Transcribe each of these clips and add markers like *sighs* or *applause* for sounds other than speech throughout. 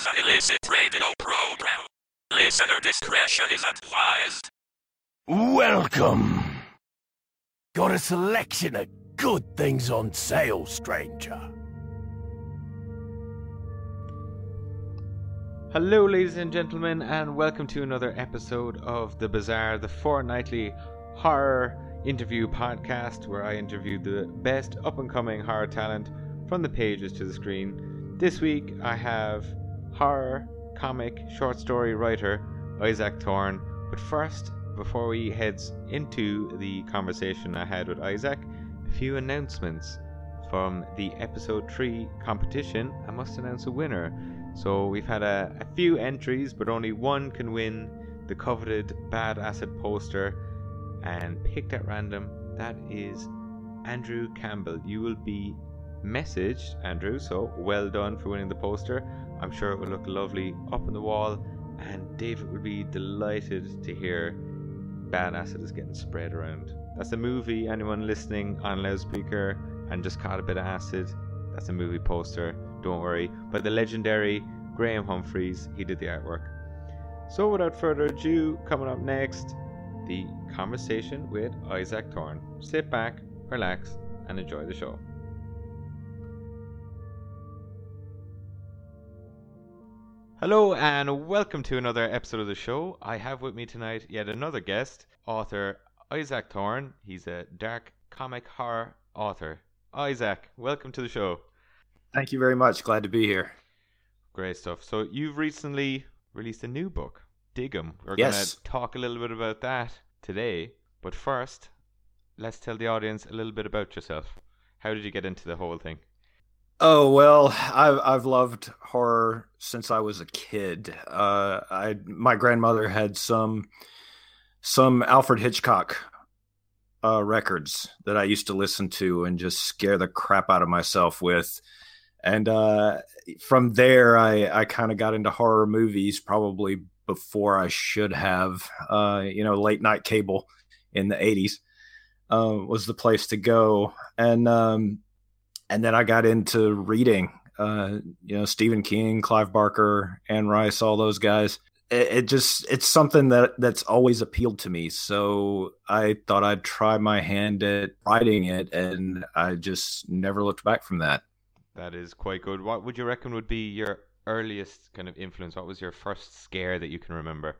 is an illicit radio program. Listener discretion is advised. Welcome. Got a selection of good things on sale, stranger. Hello, ladies and gentlemen, and welcome to another episode of The Bazaar, the fortnightly horror interview podcast where I interview the best up and coming horror talent from the pages to the screen. This week I have horror, comic, short story writer Isaac Thorne. But first, before we head into the conversation I had with Isaac, a few announcements from the episode 3 competition. I must announce a winner. So we've had a, a few entries, but only one can win the coveted Bad Acid poster and picked at random. That is Andrew Campbell. You will be messaged, Andrew, so well done for winning the poster. I'm sure it would look lovely up on the wall, and David would be delighted to hear Bad Acid is getting spread around. That's a movie, anyone listening on loudspeaker and just caught a bit of acid, that's a movie poster, don't worry. But the legendary Graham Humphreys, he did the artwork. So without further ado, coming up next, the conversation with Isaac Thorne. Sit back, relax, and enjoy the show. Hello and welcome to another episode of the show. I have with me tonight yet another guest, author Isaac Thorne. He's a dark comic horror author. Isaac, welcome to the show. Thank you very much. Glad to be here. Great stuff. So you've recently released a new book, Diggum. We're Yes. going to talk a little bit about that today. But first, let's tell the audience a little bit about yourself. How did you get into the whole thing? Oh well, I've I've loved horror since I was a kid. Uh, I my grandmother had some some Alfred Hitchcock uh, records that I used to listen to and just scare the crap out of myself with. And uh, from there, I I kind of got into horror movies probably before I should have. Uh, you know, late night cable in the '80s uh, was the place to go, and um, and then I got into reading. Uh, you know, Stephen King, Clive Barker, Anne Rice, all those guys. It, it just it's something that that's always appealed to me. So I thought I'd try my hand at writing it, and I just never looked back from that. That is quite good. What would you reckon would be your earliest kind of influence? What was your first scare that you can remember?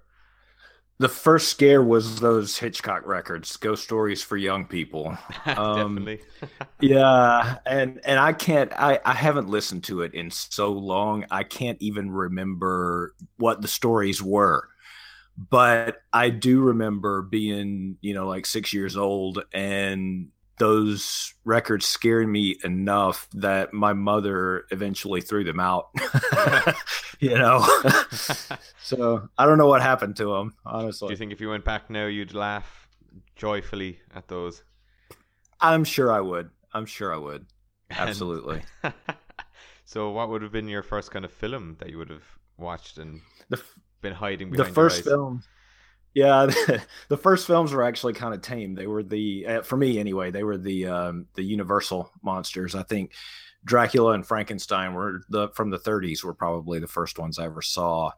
The first scare was those Hitchcock records, Ghost Stories for Young People. *laughs* Um, Definitely. *laughs* yeah and and i can't i i haven't listened to it in so long i can't even remember what the stories were but i do remember being you know like six years old and those records scared me enough that my mother eventually threw them out *laughs* you know? *laughs* So i don't know what happened to them honestly. Do you think if you went back now, you'd laugh joyfully at those? i'm sure i would. I'm sure i would. *laughs* Absolutely. So, what would have been your first kind of film that you would have watched and the been hiding the behind your first film yeah *laughs* the, first films were actually kind of tame. They were the uh, for me anyway they were the um the universal monsters. I think dracula and frankenstein were the from the 30s were probably the first ones i ever saw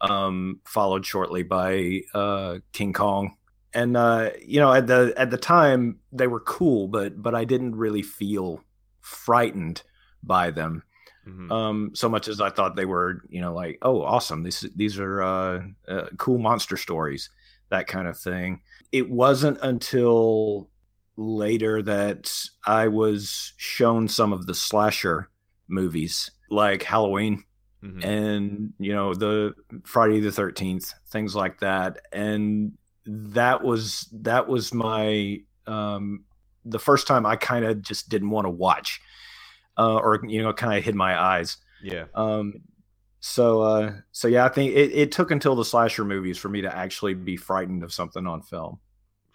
um followed shortly by uh king kong. And uh you know at the at the time they were cool but but i didn't really feel frightened by them Mhm. um so much as i thought they were you know like oh awesome these these are uh, uh cool monster stories that kind of thing it wasn't until later that i was shown some of the slasher movies like halloween Mhm. and you know the friday the 13th things like that and that was that was my um the first time i kind of just didn't want to watch uh, or you know kind of hid my eyes yeah. um so uh so yeah i think it, it took until the slasher movies for me to actually be frightened of something on film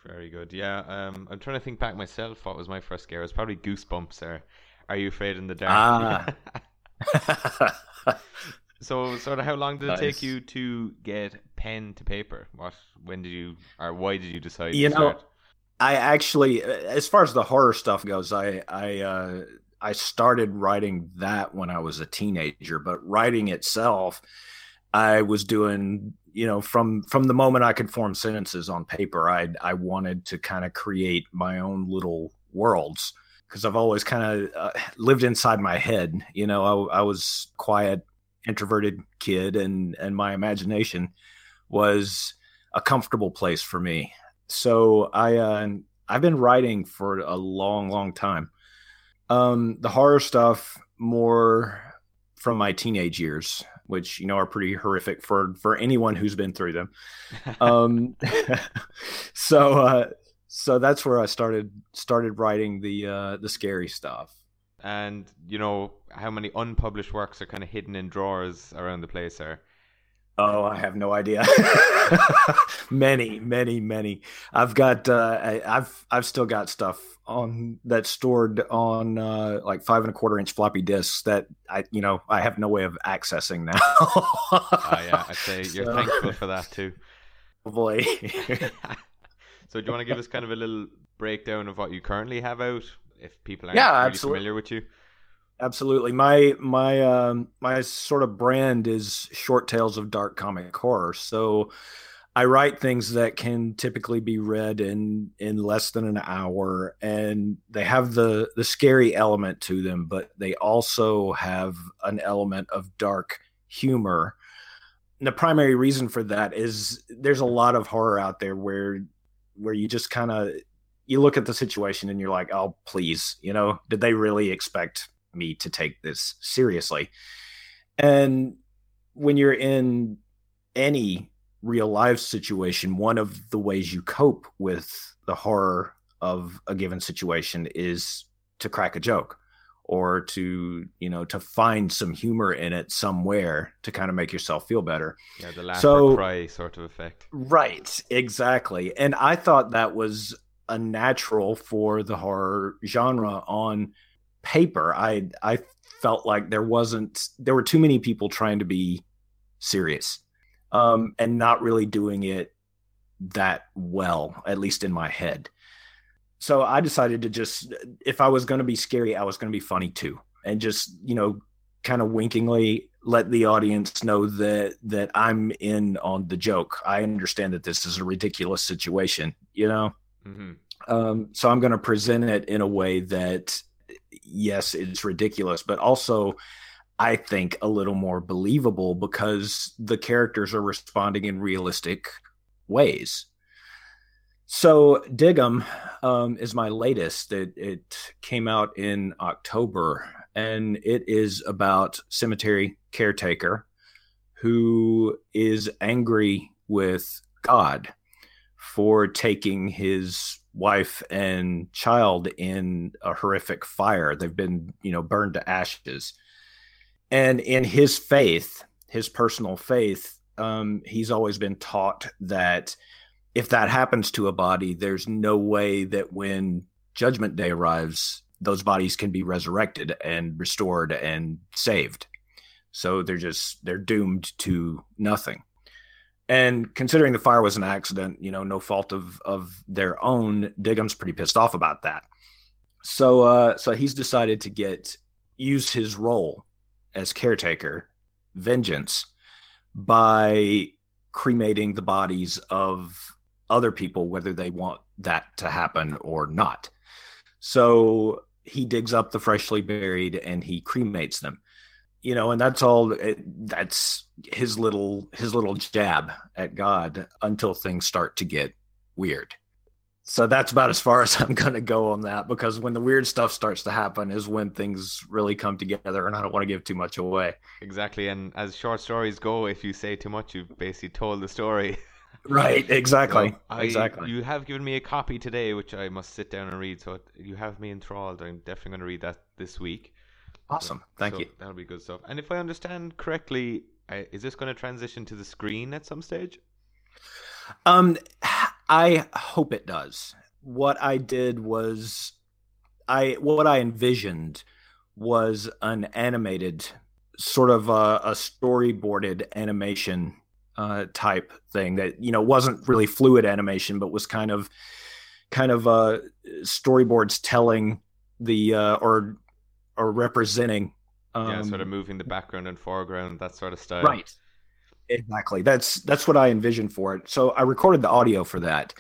Very good. Yeah. Um, I'm trying to think back myself. What was my first scare? It was probably Goosebumps. Or Are You Afraid in the Dark? Ah. *laughs* so, sort of, how long did it take you to get pen to paper? What? When did you? Or why did you decide? You to know, start? I actually, as far as the horror stuff goes, I I uh, I started writing that when I was a teenager, but writing itself, I was doing, you know, from from the moment I could form sentences on paper, I I wanted to kind of create my own little worlds because I've always kind of uh, lived inside my head. You know, I, I was quiet, introverted kid, and and my imagination was a comfortable place for me. So I uh, I've been writing for a long, long time. Um, the horror stuff more from my teenage years, which you know are pretty horrific for for anyone who's been through them. *laughs* Um, *laughs* so uh, so that's where I started started writing the uh, the scary stuff. And you know how many unpublished works are kind of hidden in drawers around the place are. Oh, I have no idea. *laughs* many, many, many. I've got. Uh, I, have I've still got stuff on that's stored on uh, like five and a quarter inch floppy disks that I, you know, I have no way of accessing now. uh, yeah, I'd say *laughs* you're so, thankful for that too. *laughs* Boy. so, do you want to give us kind of a little breakdown of what you currently have out, if people aren't yeah, really familiar with you? Absolutely. My my um, my sort of brand is short tales of dark comic horror. So I write things that can typically be read in in less than an hour, and they have the the scary element to them, but they also have an element of dark humor. And the primary reason for that is there's a lot of horror out there where where you just kind of you look at the situation and you're like, oh please, you know, did they really expect me to take this seriously. And when you're in any real life situation, one of the ways you cope with the horror of a given situation is to crack a joke or to you know to find some humor in it somewhere to kind of make yourself feel better. Yeah the laugh so, cry sort of effect. Right exactly. And i thought that was a natural for the horror genre on paper, I I felt like there wasn't there were too many people trying to be serious um, and not really doing it that well, at least in my head. So I decided to just, if I was going to be scary, I was going to be funny too, and just you know, kind of winkingly let the audience know that that I'm in on the joke. I understand that this is a ridiculous situation, you know. Mm-hmm. Um, so I'm going to present it in a way that yes, it's ridiculous, but also I think a little more believable because the characters are responding in realistic ways. So Diggum um, is my latest. It, it came out in October, and it is about cemetery caretaker who is angry with God for taking his wife and child in a horrific fire. They've been, you know, burned to ashes. And in his faith, his personal faith, um, he's always been taught that if that happens to a body, there's no way that when judgment day arrives, those bodies can be resurrected and restored and saved. So they're just they're doomed to nothing. And considering the fire was an accident, you know, no fault of of their own, Diggum's pretty pissed off about that. So uh so he's decided to get use his role as caretaker, vengeance, by cremating the bodies of other people, whether they want that to happen or not. So he digs up the freshly buried and he cremates them you know and that's all it, that's his little his little jab at god until things start to get weird. So that's about as far *laughs* as i'm going to go on that because when the weird stuff starts to happen is when things really come together and i don't want to give too much away. Exactly and as short stories go if you say too much you've basically told the story. *laughs* Right exactly so I, exactly. you have given me a copy today which i must sit down and read so you have me enthralled. I'm definitely going to read that this week Awesome. Thank so you. That'll be good stuff. And if I understand correctly, is this going to transition to the screen at some stage? Um, I hope it does. What I did was, I what I envisioned was an animated, sort of a, a storyboarded animation uh, type thing that you know wasn't really fluid animation, but was kind of, kind of uh, storyboards telling the uh, or or representing. Um, yeah, sort of um, moving the background and foreground, that sort of style. Right. Exactly. That's that's what I envisioned for it. So I recorded the audio for that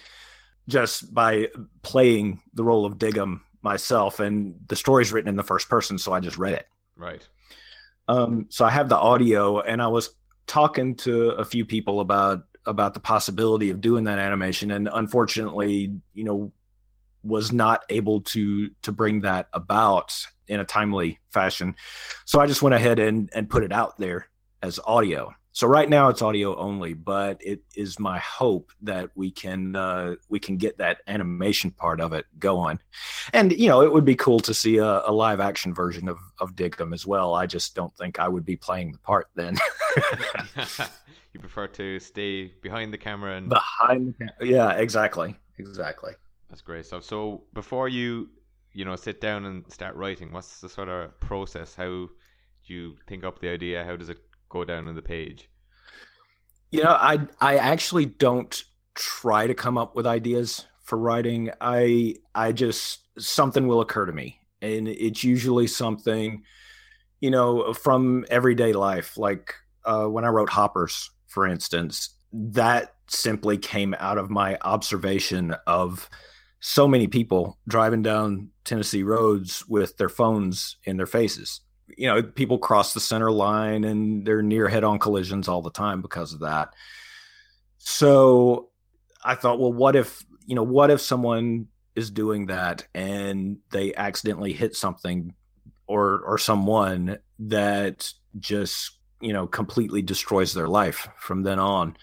just by playing the role of Diggum myself, and the story's written in the first person, so I just read it. Right. Um, so I have the audio, and I was talking to a few people about about the possibility of doing that animation, and unfortunately, you know, was not able to to bring that about in a timely fashion. So I just went ahead and and put it out there as audio. So right now it's audio only, but it is my hope that we can uh, we can get that animation part of it going. And you know, it would be cool to see a, a live action version of of Diggum as well. I just don't think I would be playing the part then. *laughs* *laughs* you prefer to stay behind the camera and behind the camera. Yeah, exactly, exactly. That's great stuff. So before you you know sit down and start writing, what's the sort of process? How do you think up the idea? How does it go down on the page? You know, I I actually don't try to come up with ideas for writing. I I just something will occur to me, and it's usually something, you know, from everyday life. Like uh, when I wrote Hoppers, for instance, that simply came out of my observation of so many people driving down Tennessee roads with their phones in their faces you know, people cross the center line and they're near head on collisions all the time because of that. So I thought, well, what if, you know, what if someone is doing that and they accidentally hit something or or someone that just, you know, completely destroys their life from then on.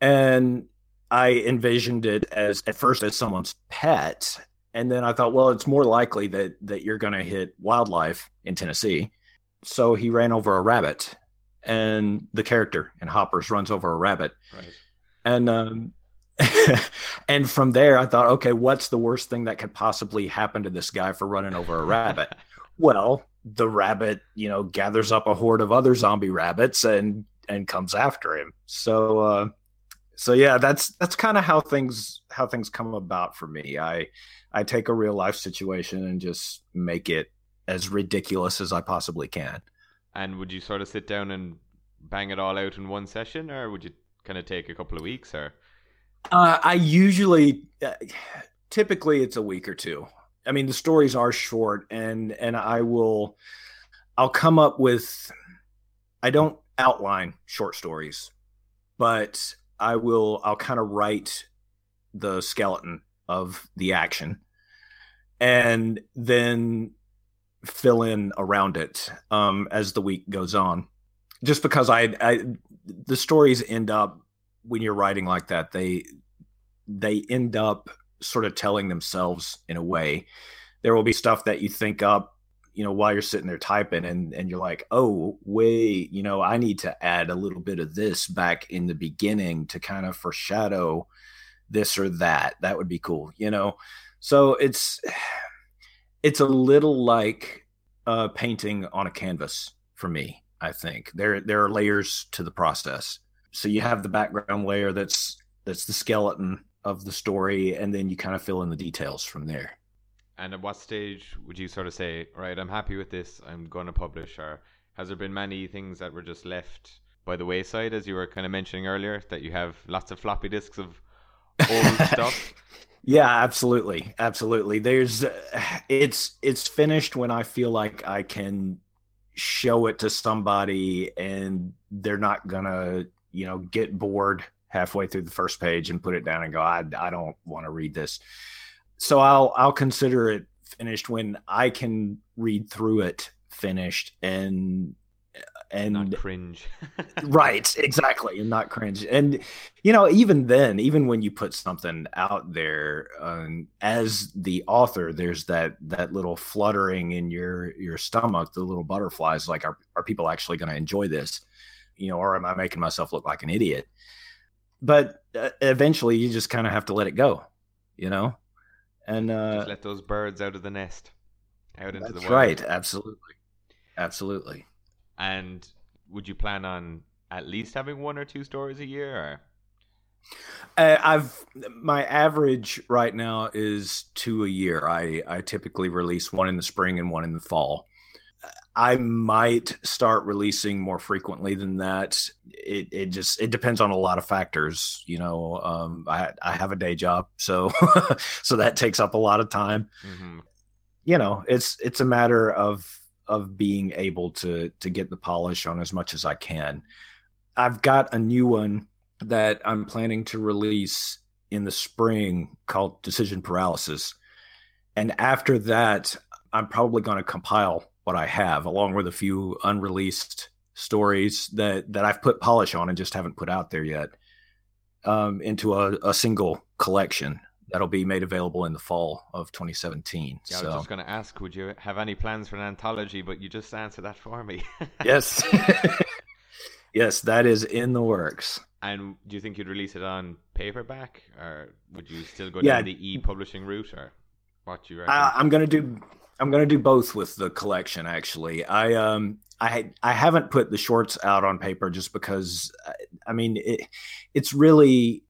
And I envisioned it as at first as someone's pet and then I thought, well, it's more likely that that you're going to hit wildlife in Tennessee. So he ran over a rabbit, and the character in Hoppers runs over a rabbit. Right. And um, *laughs* and from there, I thought, okay, what's the worst thing that could possibly happen to this guy for running over a rabbit? *laughs* well, the rabbit, you know, gathers up a horde of other zombie rabbits and and comes after him. So uh, so yeah, that's that's kind of how things how things come about for me. I I take a real life situation and just make it as ridiculous as I possibly can. And would you sort of sit down and bang it all out in one session, or would you kind of take a couple of weeks? Or uh, I usually, uh, typically, it's a week or two. I mean, the stories are short, and and I will, I'll come up with. I don't outline short stories, but I will. I'll kind of write the skeleton of the action and then fill in around it um, as the week goes on just because I, I the stories end up when you're writing like that they they end up sort of telling themselves in a way there will be stuff that you think up you know while you're sitting there typing and and you're like oh wait you know i need to add a little bit of this back in the beginning to kind of foreshadow this or that. That would be cool, you know. So it's *sighs* it's a little like uh, painting on a canvas for me. I think there there are layers to the process. So you have the background layer that's that's the skeleton of the story, and then you kind of fill in the details from there. And at what stage would you sort of say, right, I'm happy with this, I'm going to publish, or has there been many things that were just left by the wayside, as you were kind of mentioning earlier, that you have lots of floppy disks of old *laughs* stuff? Yeah, absolutely, absolutely. There's, it's it's finished when I feel like I can show it to somebody and they're not gonna, you know, get bored halfway through the first page and put it down and go, I I don't want to read this. So I'll I'll consider it finished when I can read through it finished and and not cringe. *laughs* right, exactly, and not cringe. And you know, even then, even when you put something out there um, as the author, there's that that little fluttering in your your stomach, the little butterflies. Like, are are people actually going to enjoy this? You know, or am I making myself look like an idiot? But uh, eventually, you just kind of have to let it go. You know, and uh, just let those birds out of the nest, out into the world. Right, absolutely, absolutely. And would you plan on at least having one or two stories a year? Or? Uh, I've my average right now is two a year. I I typically release one in the spring and one in the fall. I might start releasing more frequently than that. It it just it depends on a lot of factors. You know, um, I I have a day job, so *laughs* so that takes up a lot of time. Mm-hmm. You know, it's it's a matter of of being able to to get the polish on as much as I can. I've got a new one that I'm planning to release in the spring called Decision Paralysis. And after that, I'm probably going to compile what I have along with a few unreleased stories that that I've put polish on and just haven't put out there yet um, into a, a single collection that'll be made available in the fall of 2017. Yeah, I was just going to ask, would you have any plans for an anthology? But you just answered that for me. *laughs* yes, *laughs* yes, that is in the works. and do you think you'd release it on paperback, or would you still go Yeah. down the e-publishing route, or what you reckon? I, I'm gonna do I'm gonna do both with the collection. Actually, I um I I haven't put the shorts out on paper just because uh, I mean it it's really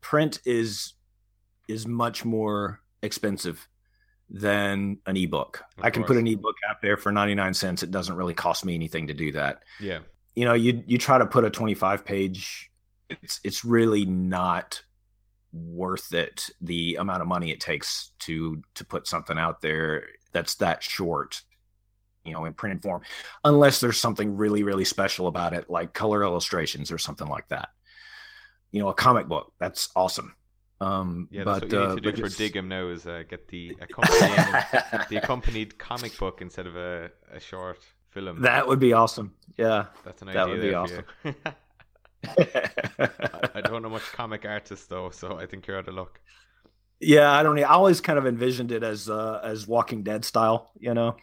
print is is much more expensive than an ebook. Of I can put an ebook out there for 99 cents. It doesn't really cost me anything to do that. yeah, You know, you you try to put a 25 page it's it's really not worth it the amount of money it takes to to put something out there that's that short you know in printed form unless there's something really really special about it like color illustrations or something like that you know a comic book that's awesome um yeah. but That's what you uh, need to do for it's- Diggum now is uh, get the *laughs* accompanying the accompanied comic book instead of a, a short film. that would be awesome yeah That's an that idea would be awesome. *laughs* I, I don't know much comic artists though, so I think you're out of luck. Yeah, I don't. I always kind of envisioned it as uh, as Walking Dead style, you know.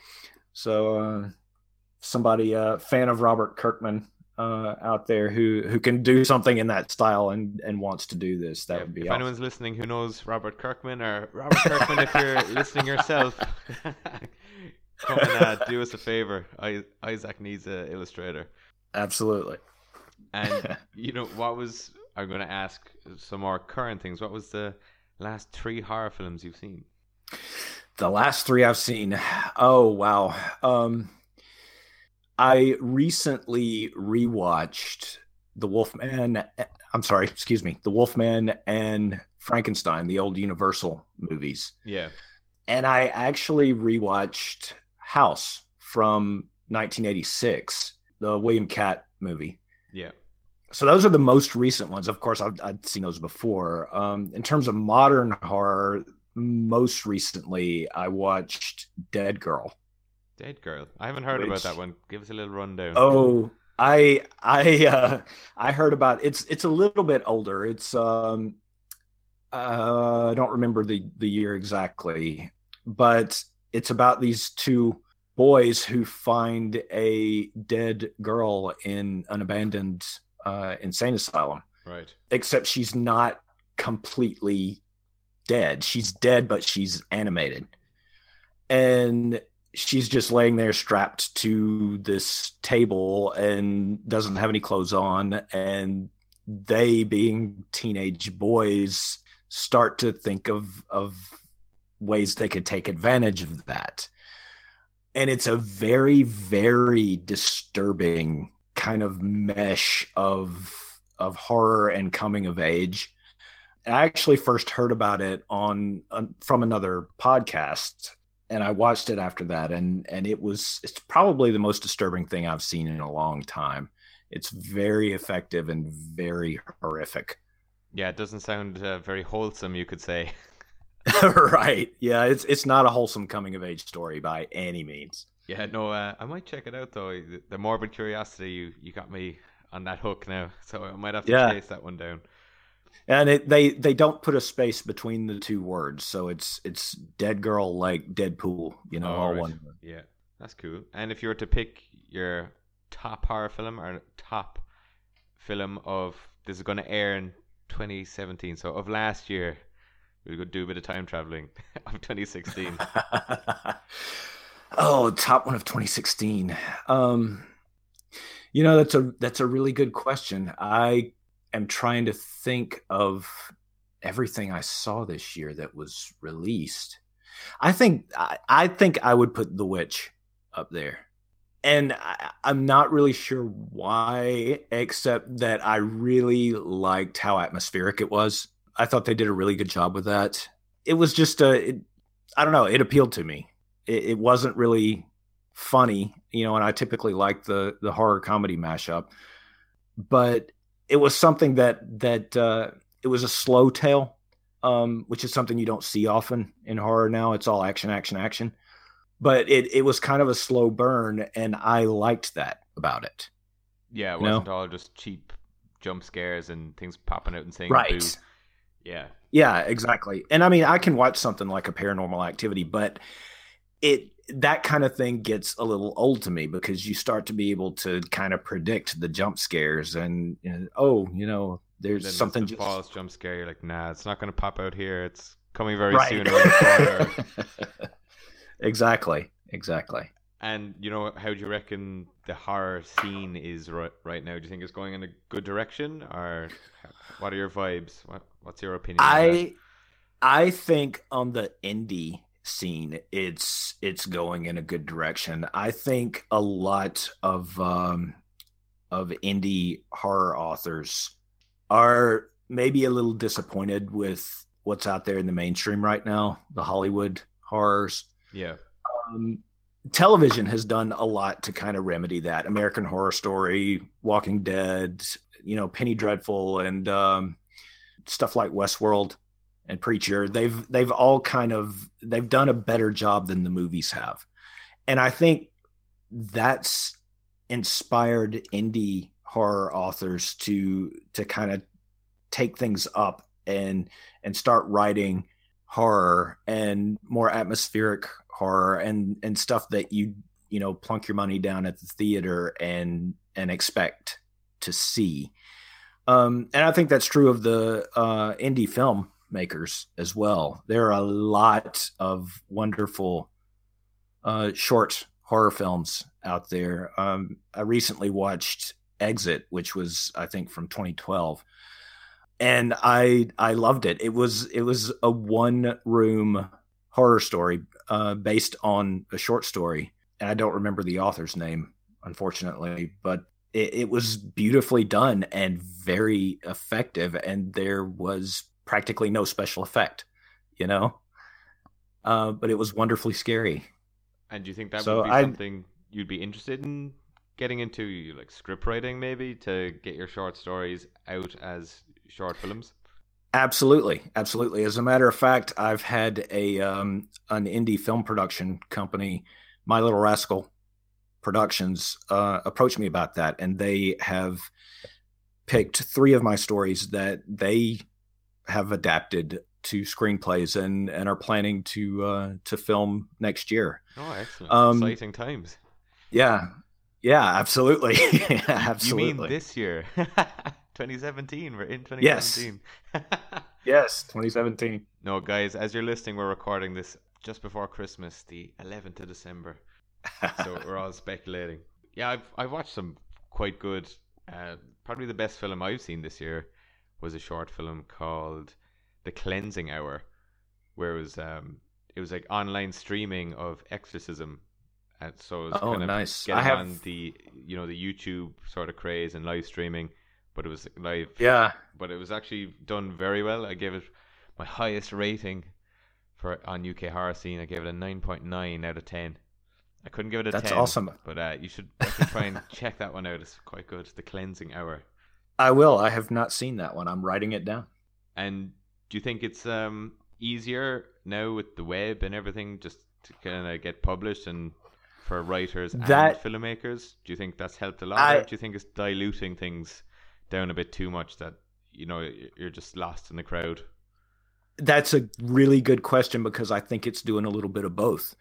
So uh, somebody uh, fan of Robert Kirkman uh, out there who who can do something in that style and and wants to do this, that would be if awesome. anyone's listening who knows Robert Kirkman or Robert Kirkman, if you're *laughs* listening yourself, *laughs* come and uh, do us a favor. I, Isaac needs an illustrator. Absolutely. And *laughs* you know what was I'm going to ask some more current things. What was the last three horror films you've seen? The last three I've seen. Oh wow. Um, I recently rewatched The Wolfman. I'm sorry, excuse me, The Wolfman and Frankenstein, the old Universal movies. Yeah, and I actually rewatched House from 1986, the William Katt movie. So those are the most recent ones. Of course, I've, I'd seen those before. Um, in terms of modern horror, most recently I watched Deadgirl. Dead Girl. I haven't heard about that one. Give us a little rundown. Oh, I I uh, I heard about it's it's a little bit older. It's um uh, I don't remember the the year exactly, but it's about these two boys who find a dead girl in an abandoned uh, insane asylum. right. Except she's not completely dead. She's dead, but she's animated, and she's just laying there strapped to this table and doesn't have any clothes on and they being teenage boys start to think of of ways they could take advantage of that and it's a very very disturbing kind of mesh of of horror and coming of age i actually first heard about it on, on from another podcast and I watched it after that, and and it was it's probably the most disturbing thing I've seen in a long time. It's very effective and very horrific. Yeah, it doesn't sound uh, very wholesome, you could say. *laughs* right? Yeah, it's it's not a wholesome coming of age story by any means. Yeah, no, uh, I might check it out though. The, the morbid curiosity, you you got me on that hook now, *laughs* so I might have to Yeah. chase that one down. And it, they they don't put a space between the two words, so it's it's dead girl like Deadpool, you know, Oh, all right. one. Yeah, that's cool. And if you were to pick your top horror film or top film of this is going to air in 2017, so of last year, we could do a bit of time traveling *laughs* of 2016. *laughs* oh, top one of 2016. Um, you know, that's a that's a really good question. I am trying to think of everything I saw this year that was released. I think I, I think I would put The Witch up there. and I, I'm not really sure why, except that I really liked how atmospheric it was. I thought they did a really good job with that. It was just a, it, I don't know, it appealed to me. It, it wasn't really funny, you know, and I typically like the the horror comedy mashup, but it was something that that uh, it was a slow tale, um, which is something you don't see often in horror now. It's all action, action, action but it it was kind of a slow burn, and I liked that about it. Yeah, it You know? wasn't all just cheap jump scares and things popping out and saying Right. boo. Yeah. Yeah, exactly. And I mean, I can watch something like a paranormal activity, but it that kind of thing gets a little old to me because you start to be able to kind of predict the jump scares and, you know, oh, you know, there's something the just false jump scare. You're like, nah, it's not going to pop out here. It's coming very right. soon around the corner. *laughs* exactly. Exactly. And you know, how do you reckon the horror scene is right, right now? Do you think it's going in a good direction, or what are your vibes? What, what's your opinion? I I think on the indie scene it's it's going in a good direction. I think a lot of um of indie horror authors are maybe a little disappointed with what's out there in the mainstream right now, the Hollywood horrors. yeah, Um, television has done a lot to kind of remedy that. American Horror Story, Walking Dead, you know, Penny Dreadful, and um, stuff like Westworld and Preacher. They've they've all kind of they've done a better job than the movies have, and I think that's inspired indie horror authors to to kind of take things up and and start writing horror and more atmospheric horror and and stuff that you you know plunk your money down at the theater and and expect to see um and i think that's true of the uh indie film makers as well. There are a lot of wonderful uh short horror films out there. Um i recently watched exit which was i think from 2012 and i i loved it. It was it was a one room horror story uh, based on a short story, and I don't remember the author's name, unfortunately, but it, it was beautifully done and very effective, and there was practically no special effect, you know. Uh, but it was wonderfully scary. and do you think that So would be I- something you'd be interested in getting into, like script writing, maybe to get your short stories out as short films? Absolutely, absolutely. As a matter of fact, I've had a um, an indie film production company, My Little Rascal Productions, uh, approach me about that, and they have picked three of my stories that they have adapted to screenplays and and are planning to uh, to film next year. Oh, excellent! Um, Exciting times. Yeah, yeah, absolutely, *laughs* absolutely. You mean this year? *laughs* 2017. We're in Yes. 2017. *laughs* Yes, 2017. no, guys, as you're listening, we're recording this just before Christmas, the 11th of December. so we're all speculating. Yeah, I've I've watched some quite good. Uh, probably the best film I've seen this year was a short film called The Cleansing Hour, where it was um it was like online streaming of exorcism, and so it was Oh, kind of nice. getting have- on the you know the YouTube sort of craze and live streaming, but it was live Yeah, but it was actually done very well. I gave it my highest rating for on UK horror scene. I gave it a nine point nine out of ten. I couldn't give it a That's 10. awesome. But uh, you should definitely try and *laughs* check that one out. It's quite good. The Cleansing Hour. I will. I have not seen that one. I'm writing it down. And do you think it's um easier now with the web and everything just to kind of get published and for writers That- and filmmakers? Do you think that's helped a lot? I- or do you think it's diluting things down a bit too much that you know you're just lost in the crowd? That's a really good question because I think it's doing a little bit of both.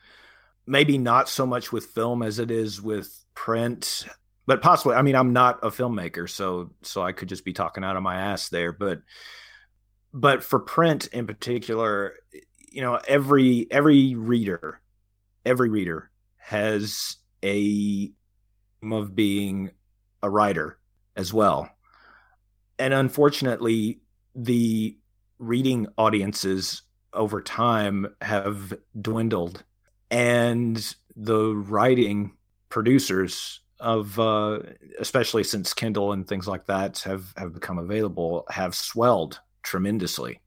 Maybe not so much with film as it is with print, but possibly. I mean, I'm not a filmmaker, so so I could just be talking out of my ass there. But but for print in particular, you know, every every reader, every reader has a of being a writer as well, and unfortunately, the reading audiences over time have dwindled and the writing producers of uh, especially since Kindle and things like that have have become available have swelled tremendously.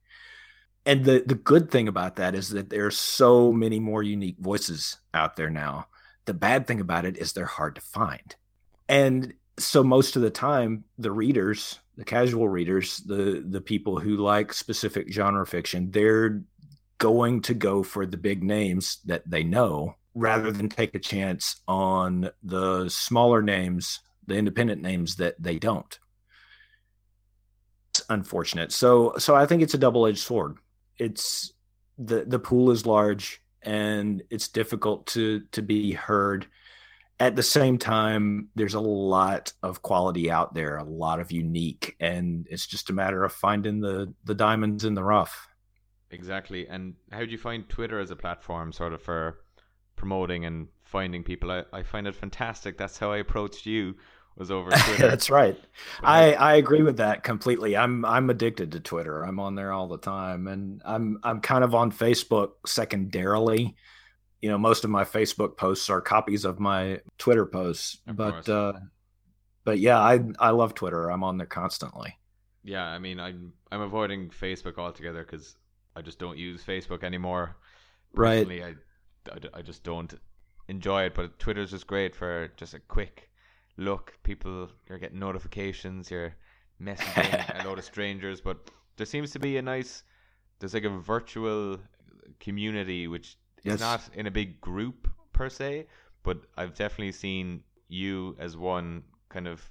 And the the good thing about that is that there are so many more unique voices out there now. The bad thing about it is they're hard to find. And so most of the time the readers, the casual readers, the the people who like specific genre fiction, they're going to go for the big names that they know rather than take a chance on the smaller names, the independent names that they don't. It's unfortunate. So so I think it's a double-edged sword. It's the the pool is large and it's difficult to to be heard. At the same time, there's a lot of quality out there, a lot of unique, and it's just a matter of finding the the diamonds in the rough. Exactly. And how do you find Twitter as a platform, sort of for promoting and finding people. I, I find it fantastic. That's how I approached you was over *laughs* Twitter. That's right. *laughs* I, I agree with that completely. I'm I'm addicted to Twitter. I'm on there all the time and I'm I'm kind of on Facebook secondarily. You know, most of my Facebook posts are copies of my Twitter posts. Of but uh but yeah, I I love Twitter. I'm on there constantly. Yeah, I mean, I'm I'm avoiding Facebook altogether cuz I just don't use Facebook anymore. Right. I I, I just don't enjoy it. But Twitter's just great for just a quick look. People, you're getting notifications, you're messaging *laughs* a lot of strangers. But there seems to be a nice, there's like a virtual community, which yes. is not in a big group per se, but I've definitely seen you as one kind of,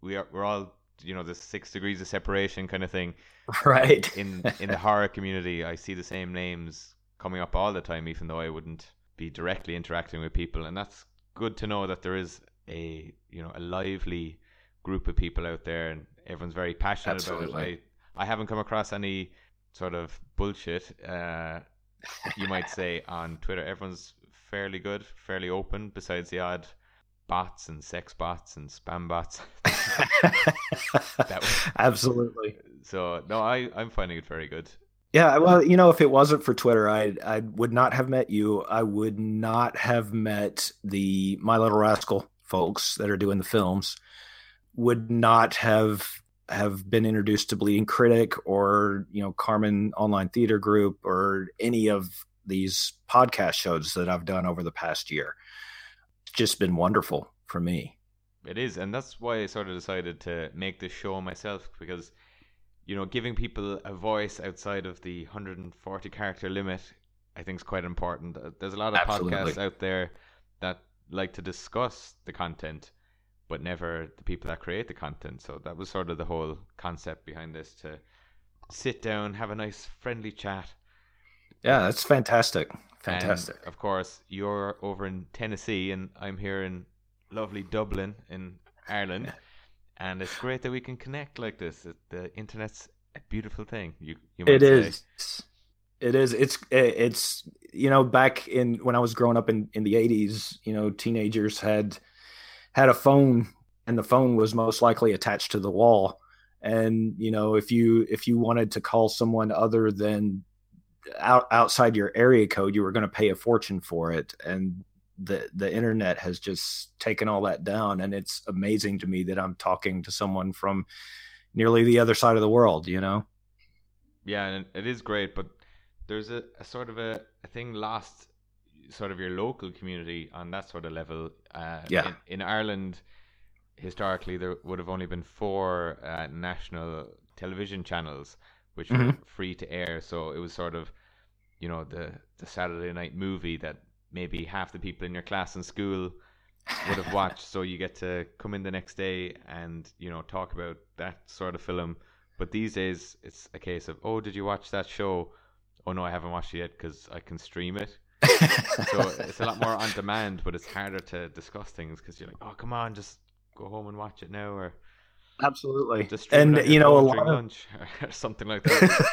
we are, we're all you know the six degrees of separation kind of thing *laughs* right in in the horror community i see the same names coming up all the time, even though I wouldn't be directly interacting with people. And that's good to know that there is a you know a lively group of people out there, and everyone's very passionate Absolutely. about it. I I haven't come across any sort of bullshit. Uh, you might say *laughs* on Twitter, everyone's fairly good, fairly open. Besides the odd bots and sex bots and spam bots. *laughs* *laughs* Absolutely. So no, I I'm finding it very good. Yeah, well, you know, if it wasn't for Twitter, I I would not have met you. I would not have met the My Little Rascal folks that are doing the films. Would not have have been introduced to Bleeding Critic or you know Carmen Online Theater Group or any of these podcast shows that I've done over the past year. It's just been wonderful for me. It is, and that's why I sort of decided to make this show myself because you know, giving people a voice outside of the 140 character limit, I think is quite important. Uh, there's a lot of Absolutely. podcasts out there that like to discuss the content, but never the people that create the content. So that was sort of the whole concept behind this to sit down, have a nice friendly chat. Yeah, that's fantastic. Fantastic. And of course, you're over in Tennessee and I'm here in lovely Dublin in Ireland and it's great that we can connect like this. The internet's a beautiful thing. You, you it is. It is. It's it's you know back in when I was growing up in in the eighties, you know, teenagers had had a phone, and the phone was most likely attached to the wall. And you know, if you if you wanted to call someone other than out, outside your area code, you were going to pay a fortune for it. And the the internet has just taken all that down and it's amazing to me that I'm talking to someone from nearly the other side of the world you know? Yeah and it is great but there's a, a sort of a, a thing lost sort of your local community on that sort of level. Uh, yeah. in, in, Ireland historically there would have only been four uh, national television channels which mm-hmm. were free to air. So it was sort of you know the the Saturday night movie that maybe half the people in your class in school would have watched so you get to come in the next day and you know talk about that sort of film. But these days it's a case of oh did you watch that show? Oh no i haven't watched it yet because i can stream it. *laughs* So it's a lot more on demand but it's harder to discuss things because you're like oh come on just go home and watch it now or absolutely. And you know a lot of lunch *laughs* or something like that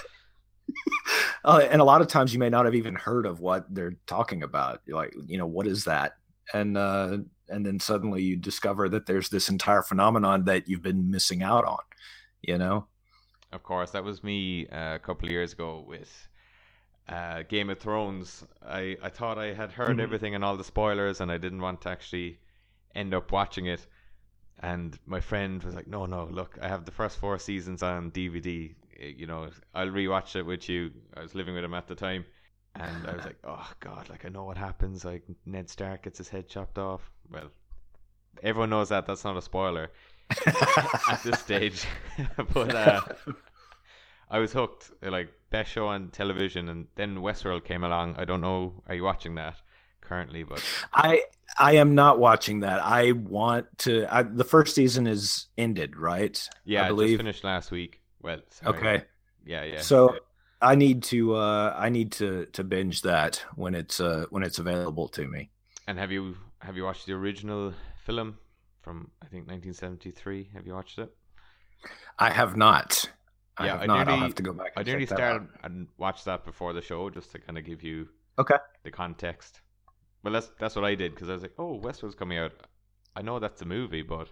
*laughs* uh, and a lot of times you may not have even heard of what they're talking about. You're like, you know, what is that? And uh, and then suddenly you discover that there's this entire phenomenon that you've been missing out on. You know. Of course, that was me uh, a couple of years ago with uh, Game of Thrones. I, I thought I had heard mm-hmm. everything and all the spoilers, and I didn't want to actually end up watching it. And my friend was like, "No, no, look, I have the first four seasons on DVD. Eh, You know, I'll rewatch it with you." I was living with him at the time, and I was *laughs* like, "Oh God, like I know what happens. Like Ned Stark gets his head chopped off. Well, everyone knows that. That's not a spoiler *laughs* at this stage. *laughs* but uh, I was hooked. Like best show on television, and then Westworld came along. I don't know. Are you watching that currently? But I I am not watching that. I want to. I, the first season is ended, right? yeah, I believe. finished last week. Well, sorry. Okay. Yeah, yeah. So I need to uh I need to to binge that when it's uh when it's available to me. and have you have you watched the original film from I think 1973? Have you watched it? I have not. I Yeah, have I not. I'll nearly- have to go back. I nearly started and watched that before the show just to kind of give you Okay. the context. Well, that's that's what I did because I was like, oh, Westworld's coming out. I know that's a movie, but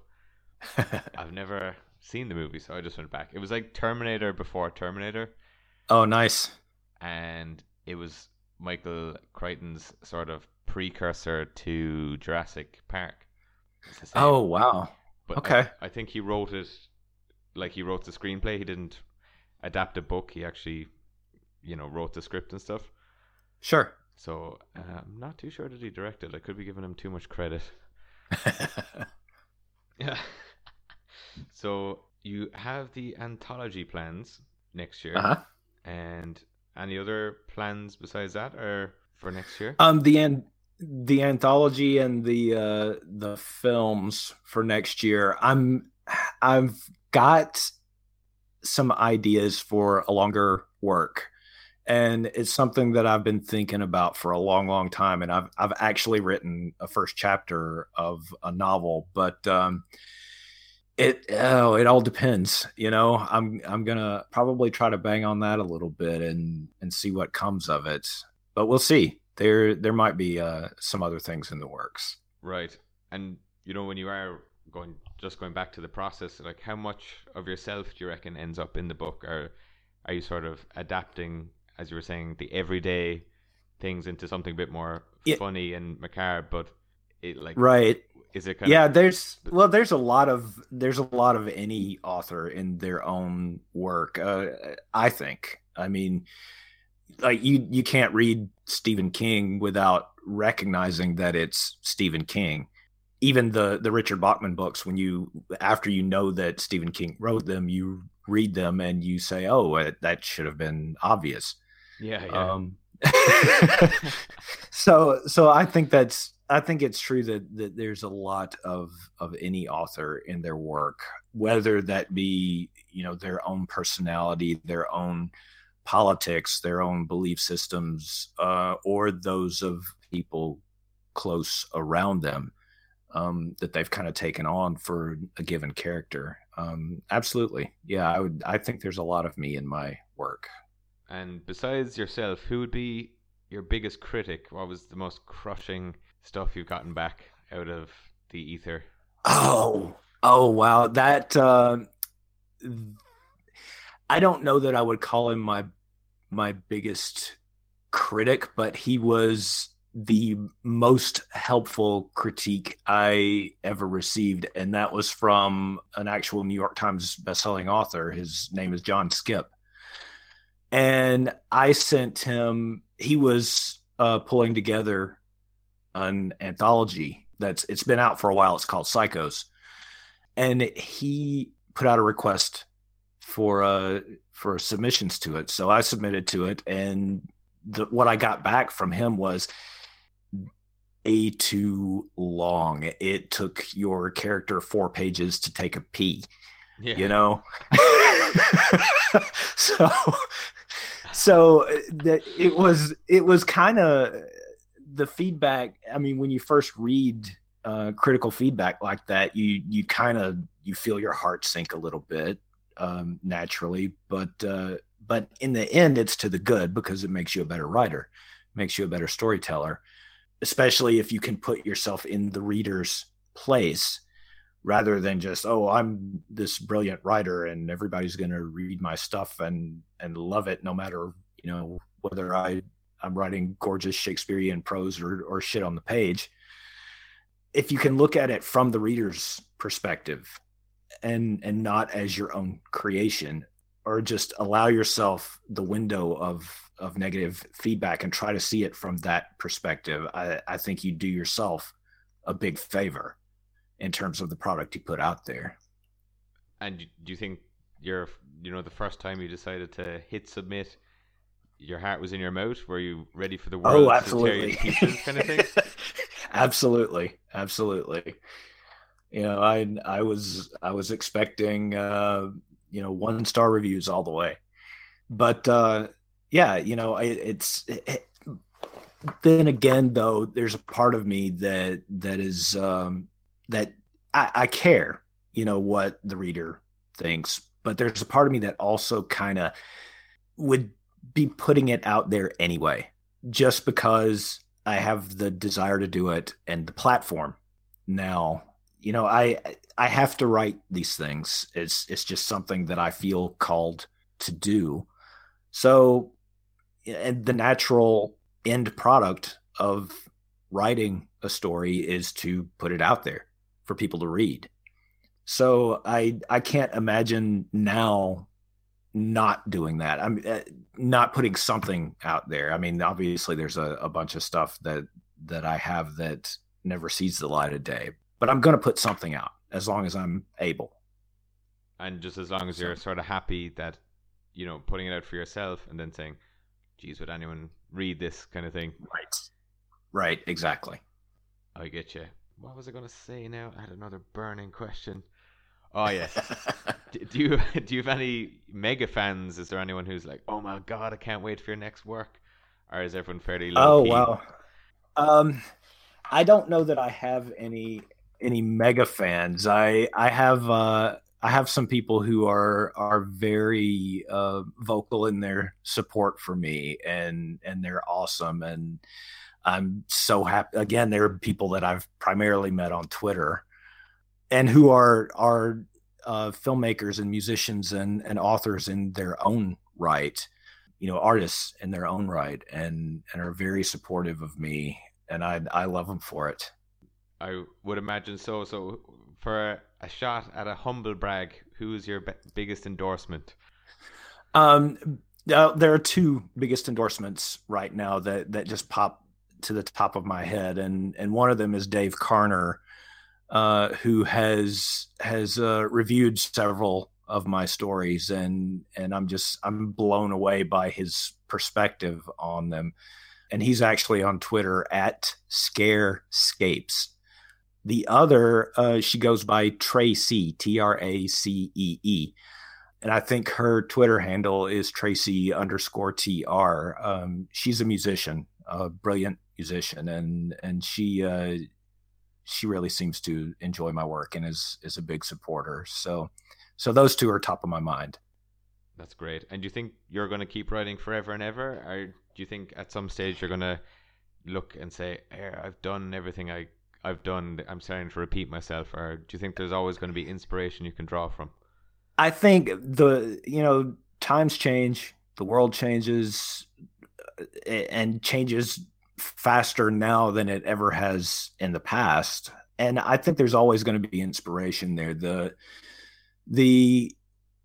*laughs* I've never seen the movie, so I just went back. It was like Terminator before Terminator, oh, nice. and it was Michael Crichton's sort of precursor to Jurassic Park. It's the same. Oh, wow. But Okay. I, I think he wrote it like he wrote the screenplay. He didn't adapt a book. He actually, you know, wrote the script and stuff. Sure. So uh, I'm not too sure that he directed. I could be giving him too much credit. *laughs* *laughs* Yeah. So you have the anthology plans next year, uh-huh. and any other plans besides that, or for next year? Um, the an- the anthology and the uh the films for next year. I'm I've got some ideas for a longer work. And it's something that I've been thinking about for a long, long time. And I've I've actually written a first chapter of a novel, but um it oh it all depends you know i'm i'm gonna probably try to bang on that a little bit and and see what comes of it but we'll see there there might be uh some other things in the works Right. And you know, when you are going, just going back to the process, like how much of yourself do you reckon ends up in the book, or are you sort of adapting, as you were saying, the everyday things into something a bit more Yeah. funny and macabre? But it like right is it kind yeah of there's well there's a lot of there's a lot of any author in their own work uh, i think. I mean like you you can't read stephen king without recognizing that it's stephen king. Even the the richard bachman books when you after you know that stephen king wrote them you read them and you say oh uh, that should have been obvious. Yeah yeah. Um, *laughs* so so I think that's I think it's true that that there's a lot of of any author in their work, whether that be you know their own personality, their own politics, their own belief systems, uh, or those of people close around them um, that they've kind of taken on for a given character. Um, absolutely, yeah. I would. I think there's a lot of me in my work. And besides yourself, who would be your biggest critic? What was the most crushing stuff you've gotten back out of the ether? Oh, oh wow. That uh, I don't know that I would call him my my biggest critic, but he was the most helpful critique I ever received, and that was from an actual New York Times bestselling author. His name is John Skipp, and I sent him. He was uh, pulling together an anthology that's it's been out for a while. It's called Psychos, and he put out a request for uh for submissions to it. So I submitted to it, and the, what I got back from him was a too long. It took your character four pages to take a pee. Yeah. You know, *laughs* so so uh, that it was it was kind of the feedback i mean when you first read uh, critical feedback like that you you kind of you feel your heart sink a little bit um, naturally but uh, but in the end it's to the good because it makes you a better writer makes you a better storyteller especially if you can put yourself in the reader's place rather than just oh i'm this brilliant writer and everybody's going to read my stuff and and love it no matter you know whether i i'm writing gorgeous shakespearean prose or or shit on the page. If you can look at it from the reader's perspective and and not as your own creation or just allow yourself the window of of negative feedback and try to see it from that perspective i i think you do yourself a big favor in terms of the product you put out there. And do you think you're, you know, the first time you decided to hit submit, your heart was in your mouth? Were you ready for the world oh to tear absolutely. kind of thing? *laughs* absolutely. Absolutely. You know i i was i was expecting uh you know one star reviews all the way. But uh yeah you know I, it's it, then again though there's a part of me that that is um that I, I care you know what the reader thinks. But there's a part of me that also kind of would be putting it out there anyway just because I have the desire to do it and the platform. Now, you know, I I have to write these things. It's it's just something that I feel called to do. So, and the natural end product of writing a story is to put it out there for people to read. So I I can't imagine now not doing that. I'm uh, not putting something out there. I mean, obviously, there's a, a bunch of stuff that that I have that never sees the light of day, but I'm going to put something out as long as I'm able. And just as long as you're sort of happy that, you know, putting it out for yourself and then saying, geez, would anyone read this kind of thing? Right. Right. Exactly. I get you. What was I going to say now? I had another burning question. Oh, yes. *laughs* Do you *laughs* do you have any mega fans? Is there anyone who's like, oh my god, I can't wait for your next work? Or is everyone fairly low Oh key? wow. Um, I don't know that I have any any mega fans. I I have uh I have some people who are are very uh vocal in their support for me and and they're awesome and I'm so happy again they're people that I've primarily met on Twitter and who are are uh filmmakers and musicians and and authors in their own right you know artists in their own right and and are very supportive of me and i i love them for it I would imagine so. So, for a, shot at a humble brag, who is your be- biggest endorsement? um uh, there are two biggest endorsements right now that that just pop to the top of my head and and one of them is dave carner uh who has has uh reviewed several of my stories and and i'm just i'm blown away by his perspective on them. And he's actually on twitter at scarescapes. The other uh she goes by Tracee t-r-a-c-e-e and I think her Twitter handle is Tracee underscore tr. Um, she's a musician, a brilliant musician, and and she uh, she really seems to enjoy my work and is is a big supporter. So so those two are top of my mind. That's great. And do you think you're going to keep writing forever and ever, or do you think at some stage you're going to look and say, eh, "I've done everything I I've done. I'm starting to repeat myself," or do you think there's always going to be inspiration you can draw from? I think the you know times change, the world changes, uh, and changes faster now than it ever has in the past. And I think there's always going to be inspiration there. The the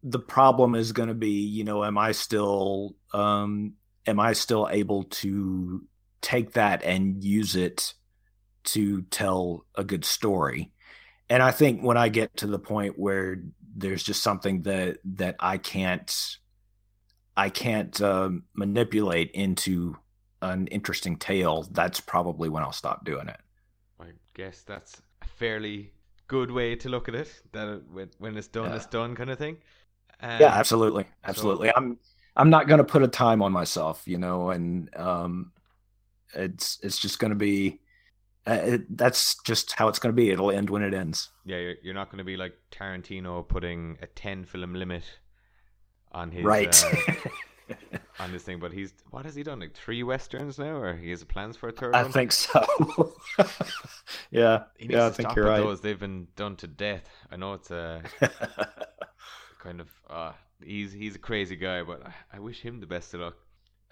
the problem is going to be, you know, am I still um am I still able to take that and use it to tell a good story? And I think when I get to the point where there's just something that that I can't I can't um, manipulate into an interesting tale. That's probably when I'll stop doing it. I guess that's a fairly good way to look at it. That it, when- it's done, Yeah. it's done, kind of thing. Um, yeah, absolutely, absolutely. I'm I'm not going to put a time on myself, you know, and um, it's it's just going to be. Uh, it, that's just how it's going to be. It'll end when it ends. Yeah, you're, you're not going to be like Tarantino putting a ten film limit on his right. uh, *laughs* on this thing. But he's what has he done? Like three westerns now, or he has plans for a third I one? think so. *laughs* yeah, he needs yeah, I think stop you're right. those. They've been done to death. I know it's a *laughs* kind of uh, he's he's a crazy guy, but I, I wish him the best of luck.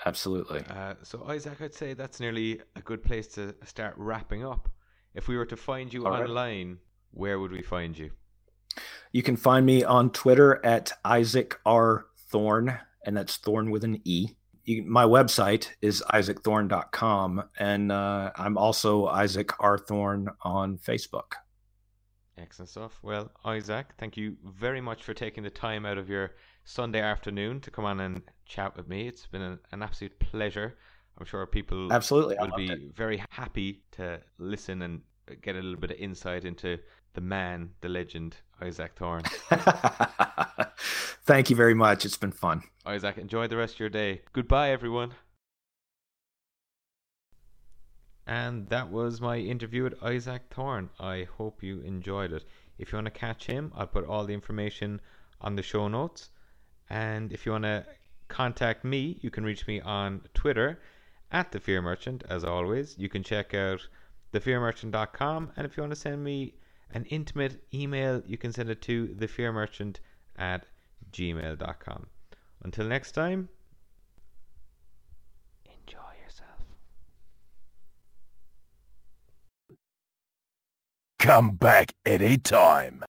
Absolutely. Uh, so Isaac, I'd say that's nearly a good place to start wrapping up. If we were to find you All right. online, where would we find you? You can find me on Twitter at Isaac R. Thorne, and that's Thorne with an E. You, my website is isaacthorne.com, and uh, I'm also Isaac R. Thorne on Facebook. Excellent stuff. Well, Isaac, thank you very much for taking the time out of your Sunday afternoon to come on and chat with me. It's been an, an absolute pleasure. I'm sure people Absolutely. Will be it. very happy to listen and get a little bit of insight into the man, the legend, Isaac Thorne. *laughs* Thank you very much. It's been fun. Isaac, enjoy the rest of your day. Goodbye, everyone. And that was my interview with Isaac Thorne. I hope you enjoyed it. If you want to catch him, I'll put all the information on the show notes. And if you want to contact me, you can reach me on Twitter at the Fear Merchant. As always, you can check out thefearmerchant.com. And if you want to send me an intimate email, you can send it to thefearmerchant at gmail.com. Until next time, enjoy yourself. Come back anytime.